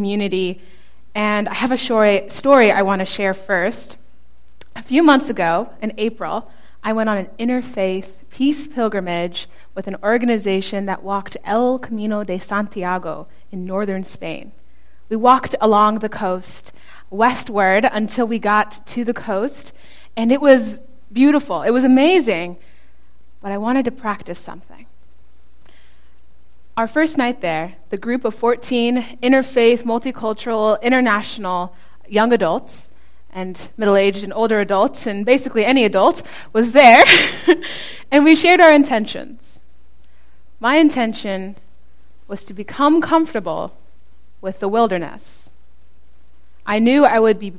community. And I have a story, I want to share first. A few months ago, in April, I went on an interfaith peace pilgrimage with an organization that walked El Camino de Santiago in northern Spain. We walked along the coast westward until we got to the coast, and it was beautiful. It was amazing. But I wanted to practice something. Our first night there, the group of 14 interfaith, multicultural, international young adults and middle aged and older adults, and basically any adult, was there, and we shared our intentions. My intention was to become comfortable with the wilderness. I knew I would be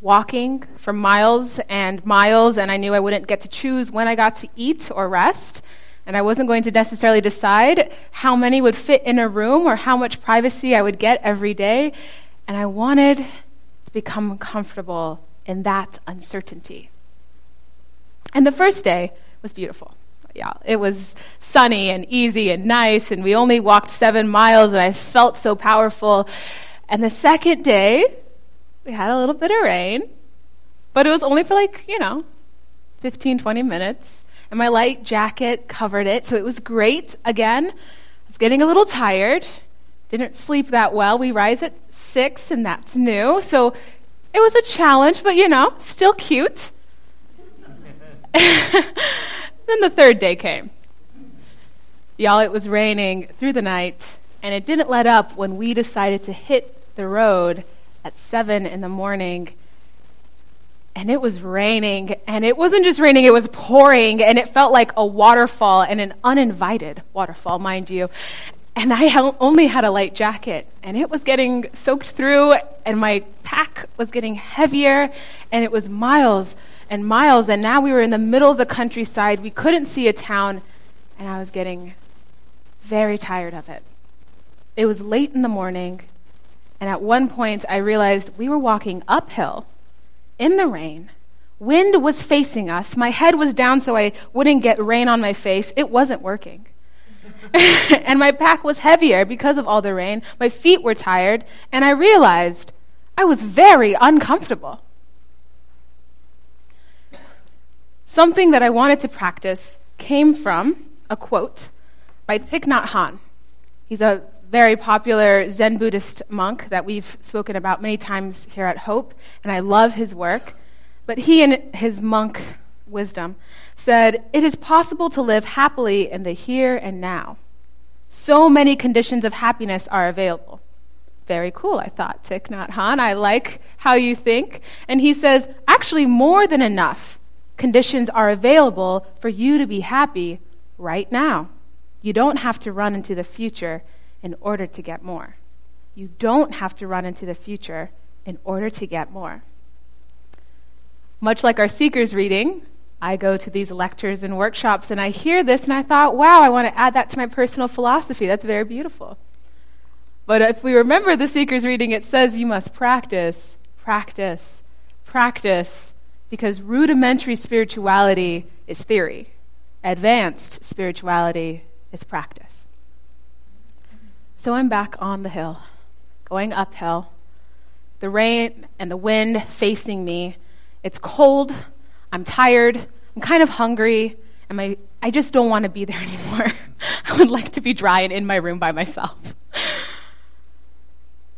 walking for miles and miles, and I knew I wouldn't get to choose when I got to eat or rest. And I wasn't going to necessarily decide how many would fit in a room or how much privacy I would get every day. And I wanted to become comfortable in that uncertainty. And the first day was beautiful. Yeah, it was sunny and easy and nice, and we only walked seven miles, and I felt so powerful. And the second day, we had a little bit of rain, but it was only for like, you know, 15, 20 minutes and my light jacket covered it, so it was great. Again, I was getting a little tired. Didn't sleep that well. We rise at six, and that's new. So it was a challenge, but you know, still cute. then the third day came. Y'all, it was raining through the night, and it didn't let up when we decided to hit the road at seven in the morning and it was raining, and it wasn't just raining, it was pouring, and it felt like a waterfall, and an uninvited waterfall, mind you. And I only had a light jacket, and it was getting soaked through, and my pack was getting heavier, and it was miles and miles. And now we were in the middle of the countryside. We couldn't see a town, and I was getting very tired of it. It was late in the morning, and at one point I realized we were walking uphill in the rain. Wind was facing us. My head was down so I wouldn't get rain on my face. It wasn't working. and my pack was heavier because of all the rain. My feet were tired, and I realized I was very uncomfortable. Something that I wanted to practice came from a quote by Thich Nhat Hanh. He's a very popular Zen Buddhist monk that we've spoken about many times here at Hope, and I love his work. But he, and his monk wisdom, said, It is possible to live happily in the here and now. So many conditions of happiness are available. Very cool, I thought, Thich Nhat Hanh. I like how you think. And he says, Actually, more than enough conditions are available for you to be happy right now. You don't have to run into the future in order to get more. You don't have to run into the future in order to get more. Much like our Seekers reading, I go to these lectures and workshops and I hear this and I thought, wow, I want to add that to my personal philosophy. That's very beautiful. But if we remember the Seekers reading, it says you must practice, practice, practice, because rudimentary spirituality is theory, advanced spirituality is practice. So I'm back on the hill, going uphill. The rain and the wind facing me. It's cold. I'm tired. I'm kind of hungry. And my, I just don't want to be there anymore. I would like to be dry and in my room by myself.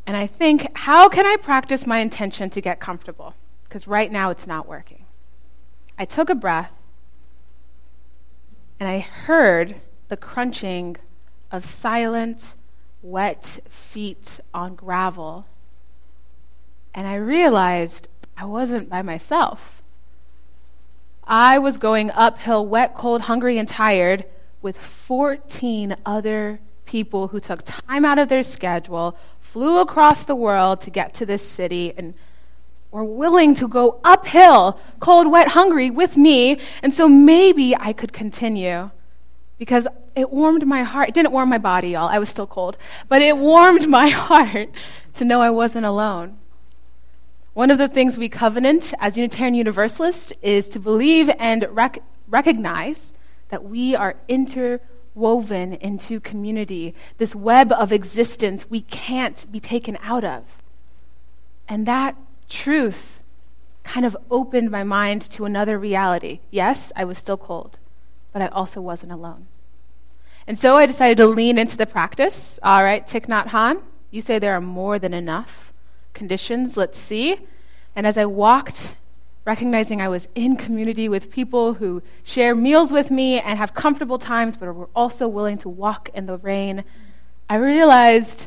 and I think, how can I practice my intention to get comfortable? Because right now it's not working. I took a breath and I heard the crunching of silent wet feet on gravel. And I realized I wasn't by myself. I was going uphill, wet, cold, hungry, and tired with 14 other people who took time out of their schedule, flew across the world to get to this city, and were willing to go uphill, cold, wet, hungry with me. And so maybe I could continue because it warmed my heart. It didn't warm my body, y'all. I was still cold. But it warmed my heart to know I wasn't alone. One of the things we covenant as Unitarian Universalists is to believe and rec- recognize that we are interwoven into community, this web of existence we can't be taken out of. And that truth kind of opened my mind to another reality. Yes, I was still cold, but I also wasn't alone. And so I decided to lean into the practice. All right, Thich Nhat Hanh, you say there are more than enough conditions. Let's see. And as I walked, recognizing I was in community with people who share meals with me and have comfortable times, but were also willing to walk in the rain, I realized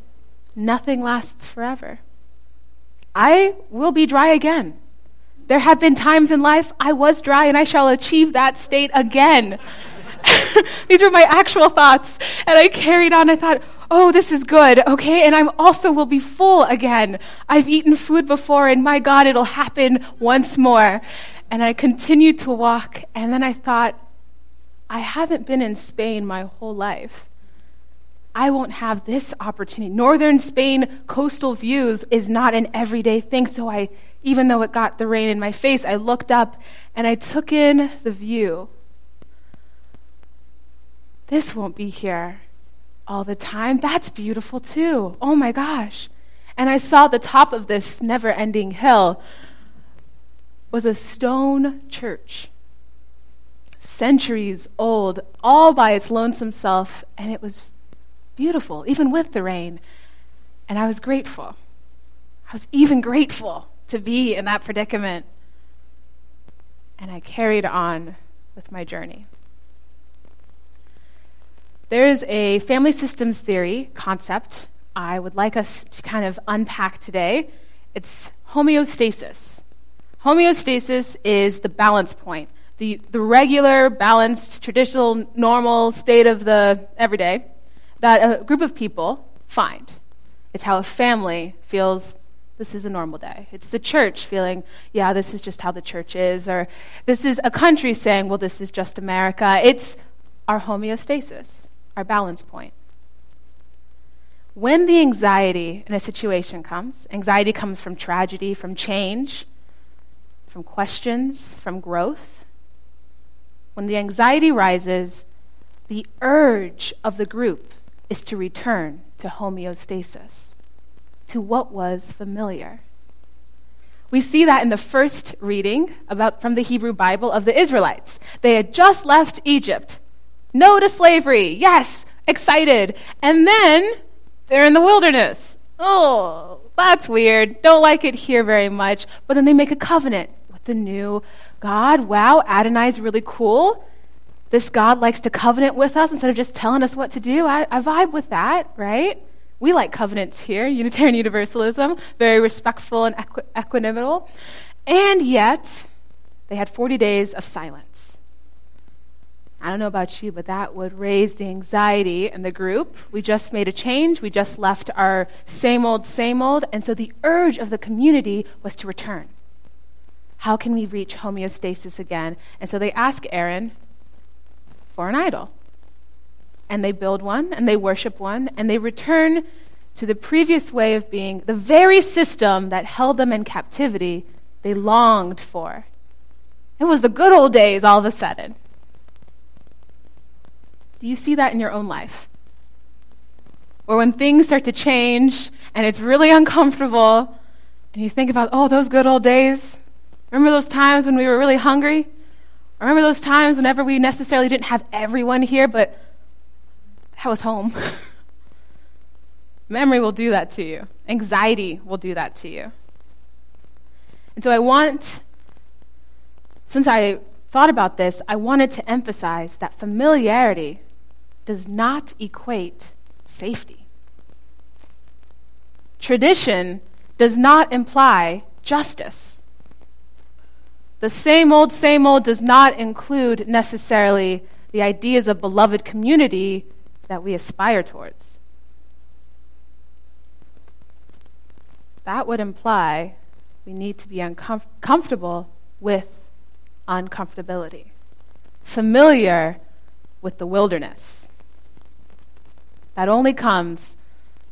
nothing lasts forever. I will be dry again. There have been times in life I was dry and I shall achieve that state again. These were my actual thoughts. And I carried on. I thought, oh, this is good, okay? And I'm also will be full again. I've eaten food before, and my God, it'll happen once more. And I continued to walk. And then I thought, I haven't been in Spain my whole life. I won't have this opportunity. Northern Spain coastal views is not an everyday thing. So I, even though it got the rain in my face, I looked up and I took in the view. This won't be here all the time. That's beautiful too. Oh my gosh. And I saw the top of this never ending hill was a stone church, centuries old, all by its lonesome self, and it was beautiful, even with the rain. And I was grateful. I was even grateful to be in that predicament. And I carried on with my journey. There is a family systems theory concept I would like us to kind of unpack today. It's homeostasis. Homeostasis is the balance point, the, the regular, balanced, traditional, normal state of the everyday that a group of people find. It's how a family feels this is a normal day. It's the church feeling, yeah, this is just how the church is. Or this is a country saying, well, this is just America. It's our homeostasis our balance point. When the anxiety in a situation comes, anxiety comes from tragedy, from change, from questions, from growth. When the anxiety rises, the urge of the group is to return to homeostasis, to what was familiar. We see that in the first reading about from the Hebrew Bible of the Israelites. They had just left Egypt. No to slavery. Yes, excited. And then they're in the wilderness. Oh, that's weird. Don't like it here very much. But then they make a covenant with the new God. Wow, Adonai's really cool. This God likes to covenant with us instead of just telling us what to do. I, I vibe with that, right? We like covenants here, Unitarian Universalism, very respectful and equi-. And yet, they had 40 days of silence. I don't know about you, but that would raise the anxiety in the group. We just made a change. We just left our same old, same old. And so the urge of the community was to return. How can we reach homeostasis again? And so they ask Aaron for an idol. And they build one, and they worship one, and they return to the previous way of being, the very system that held them in captivity they longed for. It was the good old days all of a sudden. Do you see that in your own life? Or when things start to change and it's really uncomfortable, and you think about, oh, those good old days. Remember those times when we were really hungry? Remember those times whenever we necessarily didn't have everyone here, but that was home? Memory will do that to you, anxiety will do that to you. And so I want, since I thought about this, I wanted to emphasize that familiarity does not equate safety. Tradition does not imply justice. The same old, same old does not include necessarily the ideas of beloved community that we aspire towards. That would imply we need to be uncomfortable with uncomfortability, familiar with the wilderness. That only comes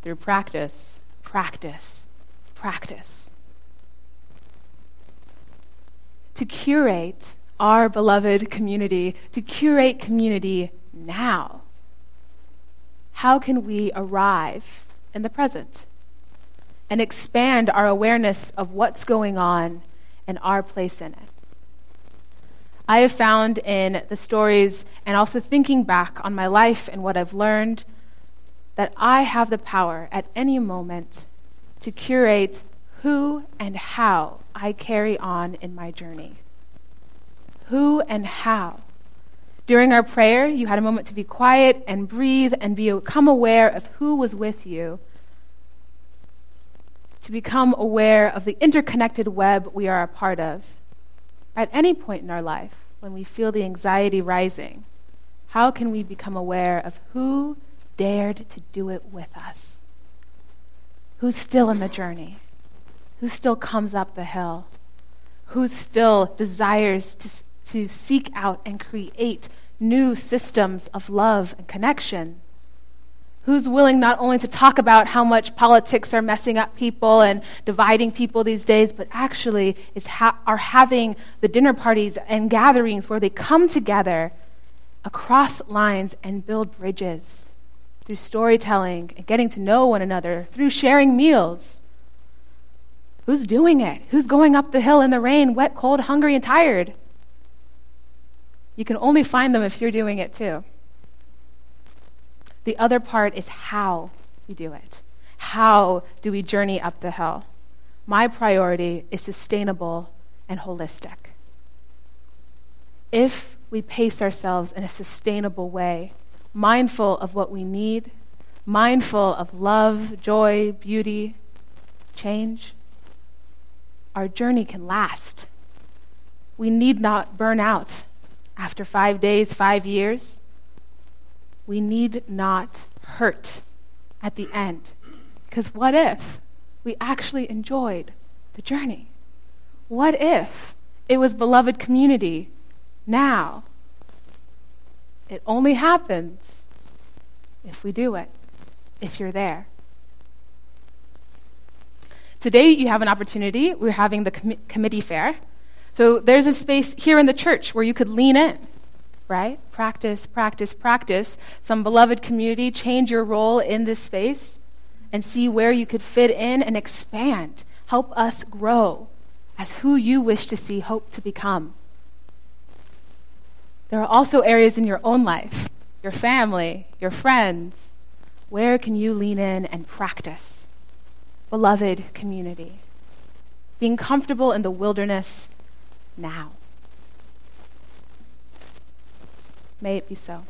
through practice, practice, practice. To curate our beloved community, to curate community now, how can we arrive in the present and expand our awareness of what's going on and our place in it? I have found in the stories and also thinking back on my life and what I've learned that I have the power at any moment to curate who and how I carry on in my journey. Who and how. During our prayer, you had a moment to be quiet and breathe and become aware of who was with you, to become aware of the interconnected web we are a part of. At any point in our life, when we feel the anxiety rising, how can we become aware of who dared to do it with us? Who's still in the journey? Who still comes up the hill? Who still desires to, to seek out and create new systems of love and connection? Who's willing not only to talk about how much politics are messing up people and dividing people these days, but actually is ha- are having the dinner parties and gatherings where they come together across lines and build bridges? Through storytelling and getting to know one another, through sharing meals. Who's doing it? Who's going up the hill in the rain, wet, cold, hungry, and tired? You can only find them if you're doing it too. The other part is how we do it. How do we journey up the hill? My priority is sustainable and holistic. If we pace ourselves in a sustainable way, mindful of what we need, mindful of love, joy, beauty, change, our journey can last. We need not burn out after five days, five years. We need not hurt at the end. Because what if we actually enjoyed the journey? What if it was beloved community now it only happens if we do it, if you're there. Today, you have an opportunity. We're having the com- committee fair. So there's a space here in the church where you could lean in, right? Practice, practice, practice. Some beloved community, change your role in this space and see where you could fit in and expand. Help us grow as who you wish to see hope to become. There are also areas in your own life, your family, your friends. Where can you lean in and practice? Beloved community. Being comfortable in the wilderness now. May it be so.